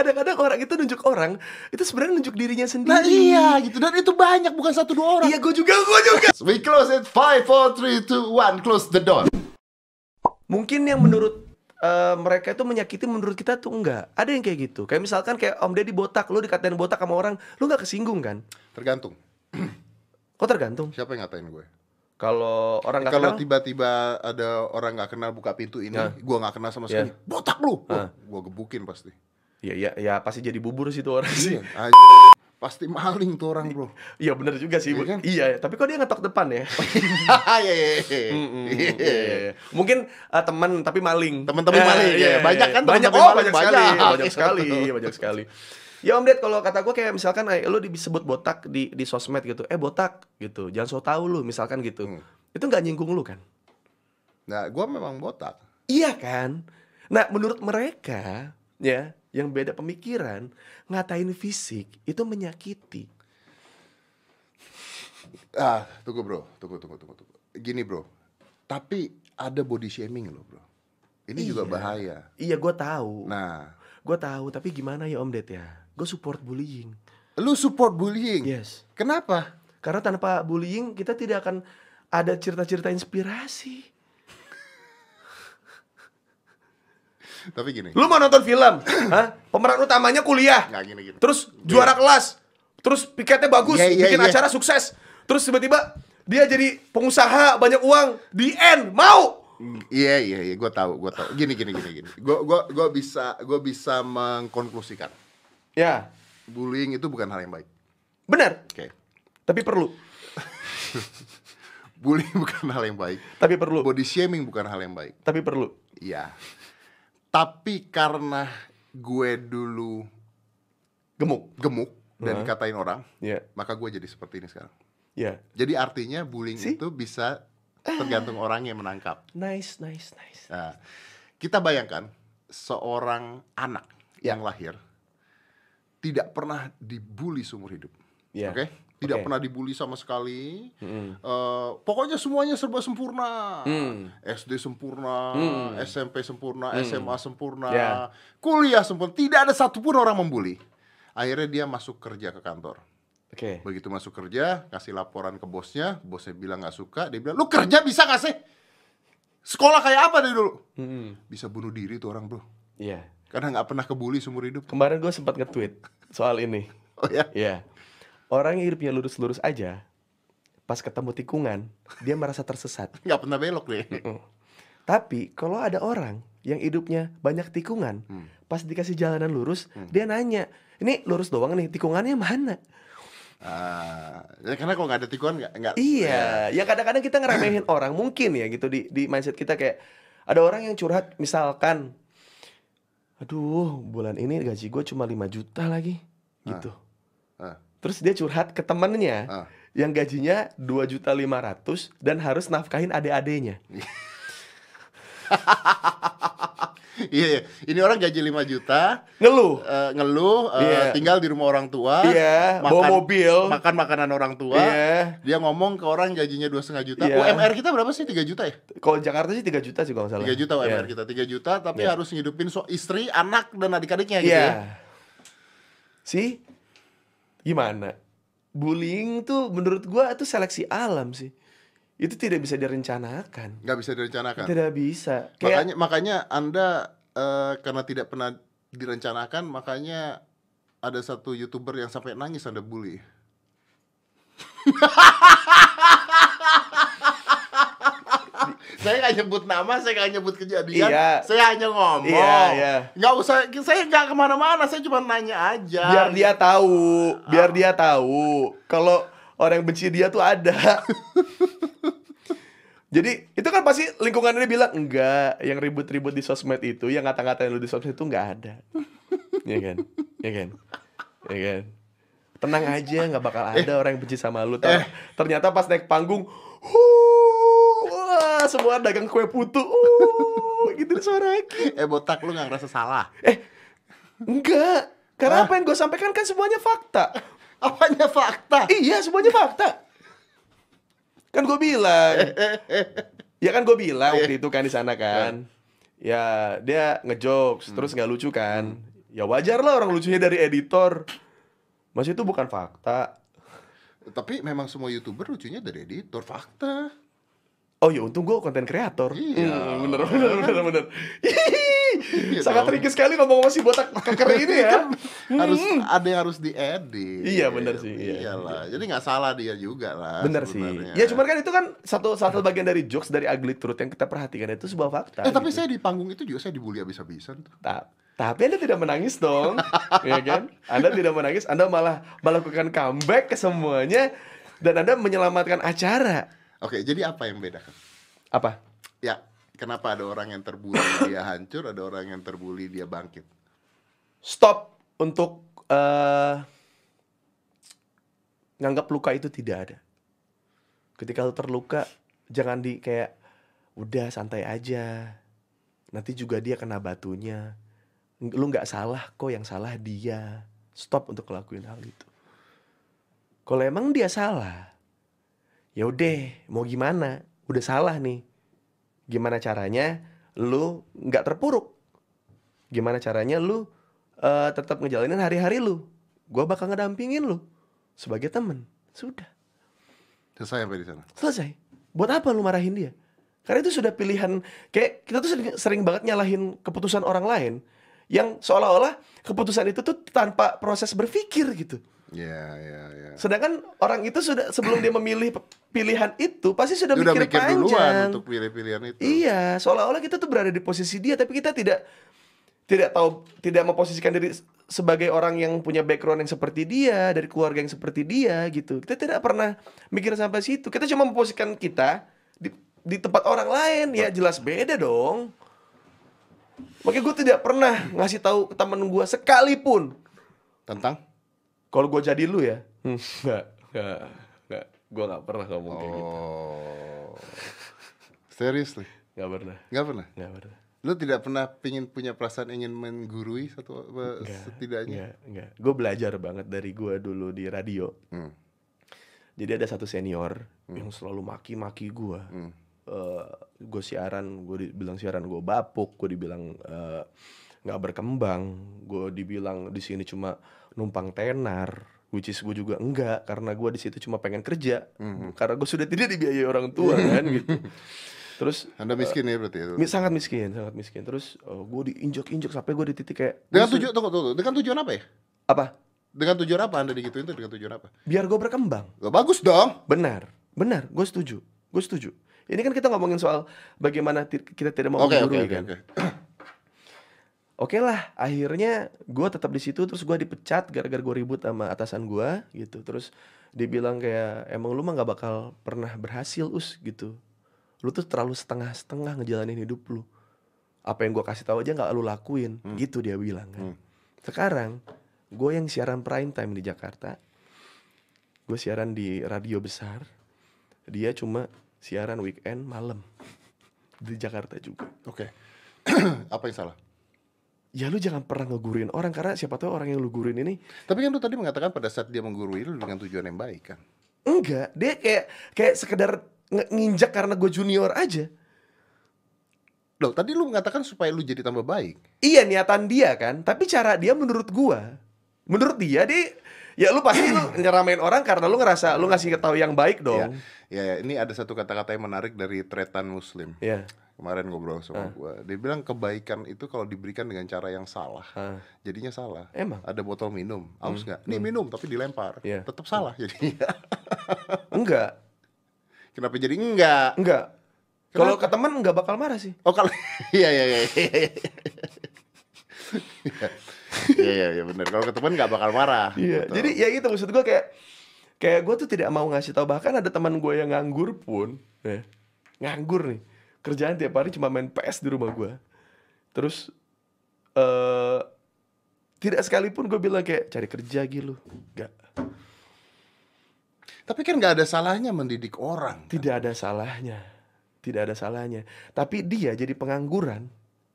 kadang-kadang orang itu nunjuk orang itu sebenarnya nunjuk dirinya sendiri Nah iya gitu dan itu banyak bukan satu dua orang. iya gue juga gue juga We close it 5 4 3 2 1 close the door. mungkin yang menurut eh, mereka itu menyakiti menurut kita tuh enggak ada yang kayak gitu kayak misalkan kayak om deddy botak lu dikatain botak sama orang lu nggak kesinggung kan Tergantung kok tergantung siapa yang ngatain gue. kalau orang nggak Kalau tiba-tiba ada orang nggak kenal buka pintu ini, Ya. gua nggak kenal sama Ya. sekali. Botak lu. Ah. Wah, gua gebukin pasti. Ya ya ya pasti jadi bubur sih tuh orang sih Iya. Pasti maling tuh orang, Bro. iya bener juga sih Iya kan? iya tapi kok dia ngetok depan ya Iya, iya, iya. Iya, iya, iya. Mungkin eh, teman tapi maling. Teman-teman Eh, maling, iya, ya. Banyak kan Banyak teman-teman oh, maling? banyak sekali, Banyak. banyak sekali, banyak sekali. Ya Om Ded, kalau kata gue kayak misalkan eh, lu disebut botak di di sosmed gitu. Eh botak gitu. Jangan so tau lu misalkan gitu. Hmm. Itu nggak nyinggung lu kan? Nah, gua memang botak. Iya kan? Nah, menurut mereka ya, yang beda pemikiran, ngatain fisik itu menyakiti. Ah, tunggu, Bro. Tunggu, tunggu, tunggu, tunggu. Gini, Bro. Tapi ada body shaming loh, Bro. Ini juga Iya. bahaya. Iya, gue tahu. Nah, Gue tahu, tapi gimana ya Om Ded ya? Gue support bullying. lu support bullying. Yes. Kenapa? Karena tanpa bullying kita tidak akan ada cerita-cerita inspirasi. Tapi gini. Lu mau nonton film? Hah? Pemeran utamanya kuliah. Nggak gini gini. Terus juara kelas. Terus piketnya bagus, Iya, iya, bikin iya. acara sukses. Terus tiba-tiba dia jadi pengusaha banyak uang di end mau Iya iya iya, gue tahu, gue tahu. Gini gini gini gini. Gue gua gua bisa gue bisa mengkonklusikan ya bullying itu bukan hal yang baik. benar Oke. tapi perlu Bullying bukan hal yang baik. tapi perlu Body shaming bukan hal yang baik. tapi perlu Iya. Tapi karena gue dulu gemuk gemuk dan Heeh. dikatain orang, ya maka gue jadi seperti ini sekarang. ya Jadi artinya bullying See? itu bisa tergantung orang yang menangkap. nice nice nice Nah, kita bayangkan seorang anak yang lahir tidak pernah dibully seumur hidup. ya Oke? Tidak Oke. pernah dibully sama sekali. Mm-mm. Eh, pokoknya semuanya serba sempurna. Hmm. SD sempurna, Hmm. SMP sempurna, Hmm. SMA sempurna, Ya. kuliah sempurna. Tidak ada satupun orang membuli. Akhirnya dia masuk kerja ke kantor. oke Begitu masuk kerja, kasih laporan ke bosnya, bosnya bilang nggak suka, dia bilang, lu kerja bisa nggak sih? Sekolah kayak apa dari dulu? Mm-mm. Bisa bunuh diri tuh orang bro. iya Karena nggak pernah kebuli seumur hidup. kemarin gue sempat nge-tweet soal ini Oh ya? Iya. Orang yang hidupnya lurus-lurus aja, pas ketemu tikungan, dia merasa tersesat. Nggak pernah belok deh. Tapi kalau ada orang yang hidupnya banyak tikungan, Hmm. pas dikasih jalanan lurus, dia nanya, ini lurus doang nih, tikungannya mana? Ah, ya karena kalau nggak ada tikungan nggak nggak. Iya, yang kadang-kadang kita ngeremehin orang mungkin ya gitu di di mindset kita kayak ada orang yang curhat misalkan, aduh bulan ini gaji gue cuma 5 juta lagi, gitu. Ah. Terus dia curhat ke temennya Ah. yang gajinya 2 juta 500 dan harus nafkahin adik-adiknya. Iya, iya. Ini orang gaji 5 juta, Ngeluh. eh, ngeluh, eh, Iya. tinggal di rumah orang tua, Iya, bawa mobil. makan makanan orang tua. Iya. Dia ngomong ke orang gajinya dua setengah juta. Iya. UMR kita berapa sih? 3 juta ya? Kalau Jakarta sih 3 juta sih kalau salah. 3 juta UMR Iya. kita, 3 juta tapi Iya. harus ngidupin so istri, anak dan adik-adiknya gitu Iya. ya. Sih? Gimana? Bullying tuh menurut gua itu seleksi alam sih. Itu tidak bisa direncanakan. Nggak bisa direncanakan. Tidak bisa. Kayak Makanya makanya Anda eh, karena tidak pernah direncanakan, makanya ada satu YouTuber yang sampai nangis Anda bully. saya nggak nyebut nama, saya nggak nyebut kejadian, Iya. saya hanya ngomong. Iya, iya. Nggak usah, saya nggak ke mana-mana, saya cuma nanya aja. biar dia tahu, biar dia tahu kalau orang yang benci dia tuh ada. Jadi itu kan pasti lingkungan dia bilang enggak, yang ribut-ribut di sosmed itu, yang ngata-ngatain lu di sosmed itu enggak ada. Iya kan? Iya kan? Iya kan? Tenang aja, nggak bakal ada orang yang benci sama lu. Ter- Ternyata pas naik panggung, huh, wah, semua dagang kue putu, uh, gitu suara lagi. Eh botak lu nggak ngerasa salah? Enggak, karena apa yang gue sampaikan kan semuanya fakta. Apanya fakta? Iya, semuanya fakta. Kan gue bilang. ya kan gue bilang waktu itu kan di sana kan. Ya, dia ngejokes, terus nggak lucu kan. Ya wajar lah orang lucunya dari editor. Mas itu bukan fakta. Tapi memang semua youtuber lucunya dari editor fakta. Oh ya untung gue konten kreator. Iya. Hmm, bener bener bener bener. Iya Sangat dong. tricky sekali ngomong sama si botak keker ini ya. harus ada yang harus diedit. Iya, bener sih, iya. Iyalah. Jadi nggak salah dia juga lah. Bener sih. Ya cuman kan itu kan satu satu bagian dari jokes dari ugly truth yang kita perhatikan itu sebuah fakta. Eh tapi gitu. saya di panggung itu juga saya dibully habis-habisan tuh. Ta- tapi Anda tidak menangis dong, ya kan? Anda tidak menangis, Anda malah melakukan comeback ke semuanya dan Anda menyelamatkan acara. Oke, jadi apa yang bedakan? Apa? Ya, kenapa ada orang yang terbully dia hancur, ada orang yang terbully dia bangkit? Stop untuk eh nganggap luka itu tidak ada. Ketika lu terluka, jangan di kayak udah santai aja. Nanti juga dia kena batunya. Lu nggak salah kok, yang salah dia. Stop untuk ngelakuin hal itu. Kalau emang dia salah, ya udah mau gimana? Udah salah nih. Gimana caranya lu nggak terpuruk? Gimana caranya lu eh, tetap ngejalanin hari-hari lu? Gua bakal ngedampingin lu sebagai temen. Sudah, Selesai sampai di sana. selesai. Buat apa lu marahin dia? Karena itu sudah pilihan kayak kita tuh sering, sering banget nyalahin keputusan orang lain yang seolah-olah keputusan itu tuh tanpa proses berpikir gitu. Ya, ya, ya. Sedangkan orang itu sudah sebelum dia memilih pilihan itu pasti sudah, Udah mikir, mikir duluan panjang. untuk pilih-pilihan itu. Iya, seolah-olah kita tuh berada di posisi dia, tapi kita tidak tidak tahu, tidak memposisikan diri sebagai orang yang punya background yang seperti dia, dari keluarga yang seperti dia gitu. Kita tidak pernah mikir sampai situ. Kita cuma memposisikan kita di, di tempat orang lain, ya jelas beda dong. Makanya gue tidak pernah ngasih tahu temen gue sekalipun Tentang? Kalau gue jadi lu ya, hmm, nggak, nggak, nggak, gue nggak pernah ngomong kayak gitu, Oh. Seriously? nggak pernah, Nggak pernah? nggak pernah. Lu tidak pernah pingin punya perasaan ingin menggurui satu apa, Enggak, setidaknya? enggak, enggak. Gue belajar banget dari gue dulu di radio. Hmm. Jadi ada satu senior yang selalu maki-maki gue. Hmm. gue siaran, gue dibilang siaran gue bapuk, gue dibilang eh, nggak berkembang, gue dibilang di sini cuma numpang tenar. Which is gue juga enggak karena gue di situ cuma pengen kerja Hmm. karena gue sudah tidak dibiayai orang tua kan gitu. Terus Anda miskin ya berarti itu. mi- sangat miskin, sangat miskin. Terus gue diinjak-injak sampai gue di titik kayak Dengan tujuan tunggu, tunggu. Dengan tujuan apa ya? apa? Dengan tujuan apa Anda digituin itu dengan tujuan apa? Biar gue berkembang. Gak bagus dong. Benar, benar, gue setuju, gue setuju. Ini kan kita ngomongin soal bagaimana kita tidak mau oke, menggurui oke, kan. oke. Oke lah, akhirnya gue tetap di situ, terus gue dipecat gara-gara gue ribut sama atasan gue gitu. Terus dibilang kayak emang lu mah nggak bakal pernah berhasil us gitu. Lu tuh terlalu setengah-setengah ngejalanin hidup lu. Apa yang gue kasih tahu aja nggak lu lakuin, gitu dia bilang kan. Hmm. Sekarang gue yang siaran prime time di Jakarta, gue siaran di radio besar, dia cuma siaran weekend malam di Jakarta juga. Oke. apa yang salah? Ya lu jangan pernah ngeguruin orang karena siapa tahu orang yang lu guruin ini Tapi kan lu tadi mengatakan pada saat dia menggurui lu dengan tujuan yang baik kan. enggak, dia kayak kayak sekedar nginjak karena gue junior aja. Loh, tadi lu mengatakan supaya lu jadi tambah baik. Iya niatan dia kan, tapi cara dia menurut gua, menurut dia dia ya lu pasti lu nyeramain orang karena lu ngerasa lu ngasih tahu yang baik Ya, dong. ya, ya, ini ada satu kata-kata yang menarik dari Tretan Muslim. Ya kemarin ngobrol sama uh. gue dia bilang kebaikan itu kalau diberikan dengan cara yang salah uh. jadinya salah. Emang? Ada botol minum aus hmm. nggak? Ini hmm. minum tapi dilempar. Yeah. tetap salah hmm. jadinya. Enggak. Kenapa jadi enggak? Enggak. Kalau ke teman enggak bakal marah sih. Oh kalau iya iya iya iya iya. Iya, iya, iya benar kalau ke teman nggak bakal marah. Iya yeah. jadi ya gitu maksud gue kayak kayak gue tuh tidak mau ngasih tahu bahkan ada teman gue yang nganggur pun ya, nganggur nih kerjaan tiap hari cuma main PS di rumah gue, terus eh tidak sekalipun gue bilang kayak cari kerja gitu, nggak, tapi kan nggak ada salahnya mendidik orang tidak ada salahnya, tidak ada salahnya. Tapi dia jadi pengangguran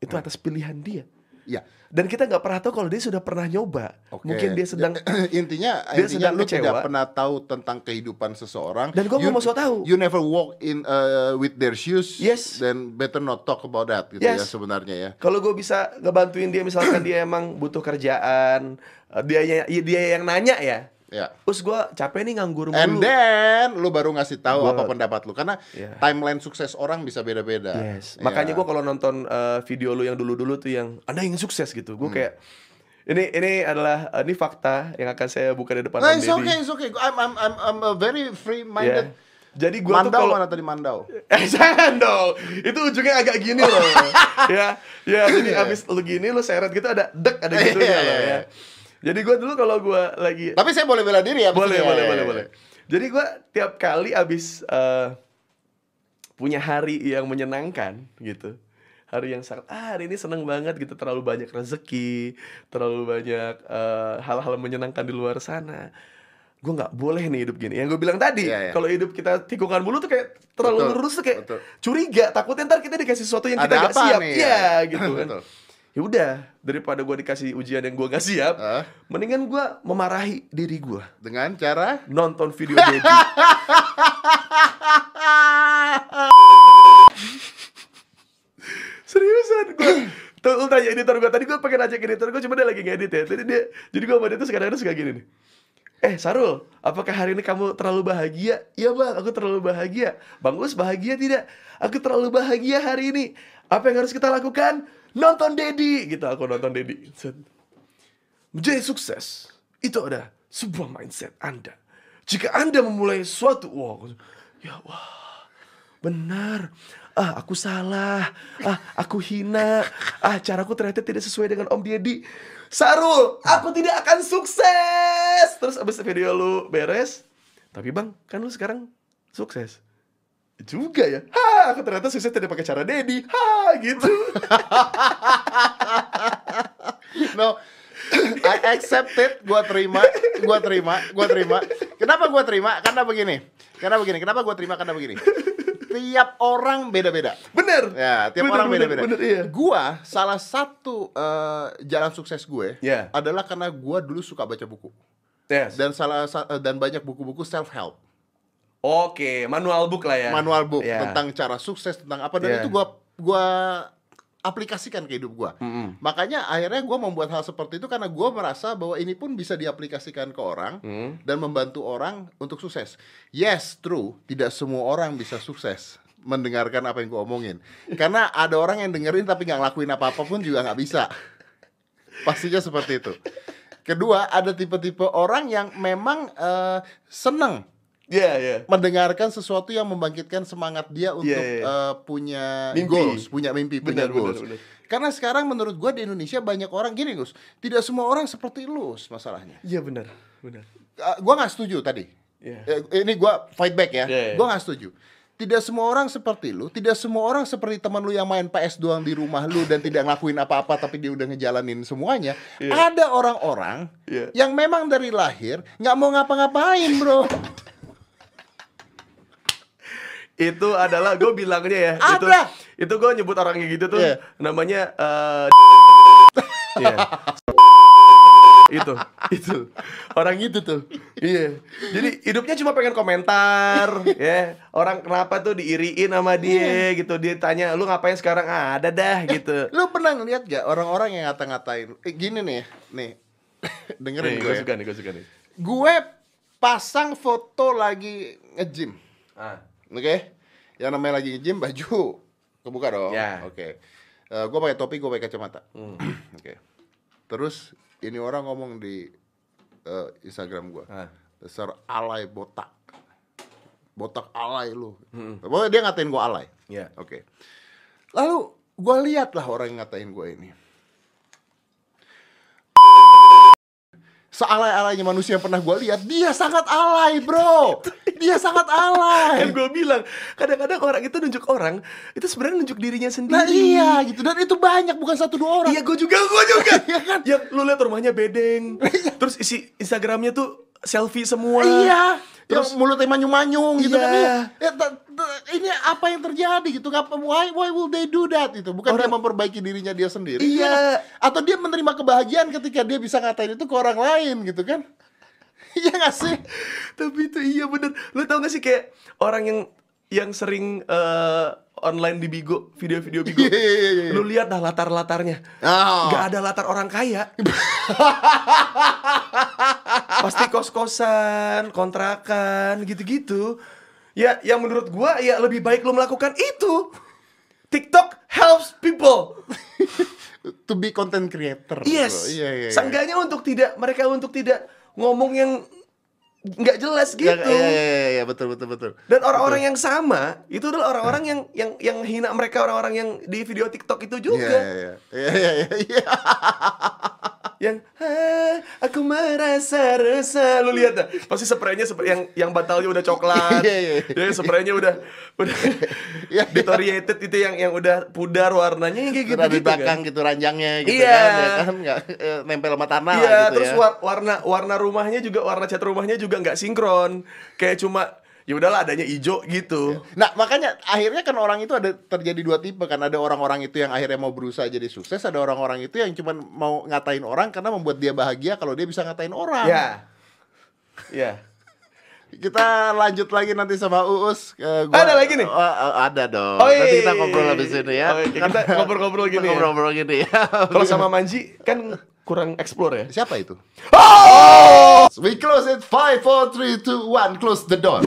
itu atas pilihan dia. Iya. Dan kita nggak pernah tahu kalau dia sudah pernah nyoba. Oke. Mungkin dia sedang intinya Dia intinya sedang lu kecewa. tidak pernah tahu tentang kehidupan seseorang. Dan nggak You- mau so tahu. You never walk in uh, with their shoes. Yes. Then better not talk about that gitu ya Yes. sebenarnya ya. Kalau gue bisa ngebantuin dia misalkan dia emang butuh kerjaan, eh, dia ya- dia yang nanya ya. Ya. Terus gue capek nih nganggur mulu. And then lu baru ngasih tahu Gua- apa pendapat lu karena Iya. timeline sukses orang bisa beda-beda. Yes. Ya. Makanya gue kalau nonton eh, video lu yang dulu-dulu tuh yang Anda ingin sukses gitu, Hmm. gue kayak ini ini adalah eh, ini fakta yang akan saya buka di depan Nah, Om it's okay, it's okay. I'm I'm I'm, I'm a very free minded. Jadi gue tuh Mandau kalau mana tadi Mandau? Eh jangan dong, itu ujungnya agak gini loh Ya, ya jadi Iya. abis lu gini lu seret gitu ada dek ada gitu Iya, loh iya, ya iya. Jadi gue dulu kalau gue lagi Tapi saya boleh bela diri ya. boleh boleh ya, boleh ya, boleh. ya. Jadi gue tiap kali abis eh, punya hari yang menyenangkan gitu, hari yang sangat ah hari ini seneng banget gitu, terlalu banyak rezeki, terlalu banyak eh, hal-hal menyenangkan di luar sana. Gue nggak boleh nih hidup gini. Yang gue bilang tadi, Iya, iya. kalau hidup kita tikungan mulu tuh kayak terlalu Betul, lurus tuh kayak betul. curiga, takutnya ntar kita dikasih sesuatu yang kita Ada nggak apa siap. nih, Iya ya? gitu kan. Betul. Ya udah, daripada gue dikasih ujian yang gue nggak siap, Hah? mendingan gue memarahi diri gue Dengan cara nonton video Dedi. Seriusan gue Tuh lu tanya editor gue Tadi gue pengen ajak editor gue Cuma dia lagi ngedit ya Jadi dia Jadi gue sama dia tuh kadang-kadang suka gini nih Eh Sarul Apakah hari ini kamu terlalu bahagia? Iya bang Aku terlalu bahagia Bang Us bahagia tidak? Aku terlalu bahagia hari ini Apa yang harus kita lakukan? Nonton Dedi Gitu aku nonton Dedi. Menjadi sukses itu ada sebuah mindset Anda. Jika Anda memulai suatu wow, ya wah, benar. Ah, aku salah. Ah, aku hina. Ah, caraku ternyata tidak sesuai dengan Om Deddy. Sarul, aku tidak akan sukses. Terus abis video lu beres, tapi bang, kan lu sekarang sukses. Juga ya. Ha, aku ternyata sukses tidak pakai cara Dedi. Ha, gitu. No I accept it Gua terima Gua terima Gua terima Kenapa gua terima? Karena begini Karena begini Kenapa gua terima? Karena begini Tiap orang beda-beda Bener. Ya, tiap Bener, orang beda-beda. bener, iya. Gua salah satu eh, jalan sukses gue Ya. adalah karena gua dulu suka baca buku Yes. dan salah sa- dan banyak buku-buku self help, Oke, manual book lah ya. manual book Ya. tentang cara sukses tentang apa dan Ya. itu gua gua aplikasikan ke hidup gua. Mm-mm. Makanya akhirnya gua membuat hal seperti itu karena gua merasa bahwa ini pun bisa diaplikasikan ke orang Hmm. dan membantu orang untuk sukses. Yes, true, tidak semua orang bisa sukses mendengarkan apa yang gua omongin. Karena ada orang yang dengerin tapi nggak ngelakuin apa-apa pun juga nggak bisa. Pastinya seperti itu. Kedua, ada tipe-tipe orang yang memang eh, senang Iya, iya. mendengarkan sesuatu yang membangkitkan semangat dia untuk Iya, iya. eh, punya Mimpi. goals, punya mimpi, punya Benar, goals. benar, benar. Karena sekarang menurut gua di Indonesia banyak orang gini, Gus. Tidak semua orang seperti lu masalahnya. Iya benar, benar. Eh, gua nggak setuju tadi. Iya. Eh, ini gua fight back ya. Iya, iya. Gua nggak setuju. Tidak semua orang seperti lu, tidak semua orang seperti teman lu yang main PS doang di rumah lu dan tidak ngelakuin apa-apa tapi dia udah ngejalanin semuanya. Iya. Ada orang-orang Iya. yang memang dari lahir nggak mau ngapa-ngapain, Bro. Itu adalah gue bilangnya ya. Itu, Ada. itu gue nyebut orang kayak gitu tuh Iya. namanya eh Iya. itu, itu orang itu tuh. Iya. Jadi hidupnya cuma pengen komentar, ya. Orang kenapa tuh diiriin sama dia gitu. Dia tanya, "Lu ngapain sekarang?" Ah, ada dah gitu. Lu pernah ngeliat gak orang-orang yang ngata-ngatain eh, Gini nih, nih Dengerin Nih, gue gue ya. suka nih, gue suka nih. Gue pasang foto lagi nge-gym Ah. Oke Yang namanya lagi nge-gym baju Kebuka dong Ya. Oke Eh, Gue pakai topi, gue pakai kacamata Hmm. Oke Terus ini orang ngomong di eh, Instagram gue Ah. Dasar alay botak Botak alay lu Hmm. Pokoknya dia ngatain gue alay Iya. Oke. Lalu gue lihat lah orang yang ngatain gue ini. Sealay-alaynya manusia yang pernah gue lihat, dia sangat alay, bro. Dia sangat Kan alay. gue bilang, kadang-kadang orang itu nunjuk orang, itu sebenarnya nunjuk dirinya sendiri. Nah iya gitu dan itu banyak bukan satu dua orang. Iya, gue juga, gue juga. Iya kan? Yang lu lihat rumahnya bedeng, terus isi Instagramnya tuh selfie semua. Iya. Terus- yang mulutnya manyung-manyung gitu Iya. kan ya, ya, ini apa yang terjadi gitu ngapa why why will they do that itu bukan dia memperbaiki dirinya dia sendiri Iya. ya. atau dia menerima kebahagiaan ketika dia bisa ngatain itu ke orang lain gitu kan iya gak sih Tapi itu iya bener Lu tau gak sih kayak Orang yang Yang sering eh, Online di Bigo Video-video Bigo Iya, iya, iya, iya. Lu lihat dah latar-latarnya Oh. Gak ada latar orang kaya Pasti kos-kosan Kontrakan Gitu-gitu. Ya yang menurut gua Ya lebih baik lu melakukan itu. TikTok helps people. To be content creator Yes. Iya iya, iya. Seenggaknya untuk tidak Mereka untuk tidak Ngomong yang nggak jelas gitu. Ya, iya, iya, iya, iya, betul betul betul. Dan orang-orang yang sama itu adalah orang-orang yang yang yang hina mereka orang-orang yang di video TikTok itu Iya, juga. iya, iya, iya, iya, iya. Yang "Ah, aku merasa resah. Lu lihat dah. Pasti spraynya seperti yang yang batalnya udah coklat. Iya, iya, iya. Ya spraynya udah udah Iya, iya. deteriorated itu yang yang udah pudar warnanya yang kayak Terus gitu ada di gitu belakang kan. gitu ranjangnya gitu Iya. kan, ya kan nggak eh, nempel sama tanah Iya, lah gitu terus ya. war- warna warna rumahnya juga warna cat rumahnya juga nggak sinkron. Kayak cuma ya udahlah adanya hijau gitu. Nah makanya akhirnya kan orang itu ada terjadi dua tipe kan ada orang-orang itu yang akhirnya mau berusaha jadi sukses ada orang-orang itu yang cuman mau ngatain orang karena membuat dia bahagia kalau dia bisa ngatain orang. Ya. Ya. Kita lanjut lagi nanti sama Uus. Eh, gua- Ada lagi nih? Oh, oh, ada dong. Oh, nanti iya. kita ngobrol habis ini ya. Kita ngobrol-ngobrol gini ya. Ngobrol-ngobrol gini ya. Kalau sama Manji kan kurang explore ya. Siapa itu? Oh! We close it 5 4 3 2 1 close the door.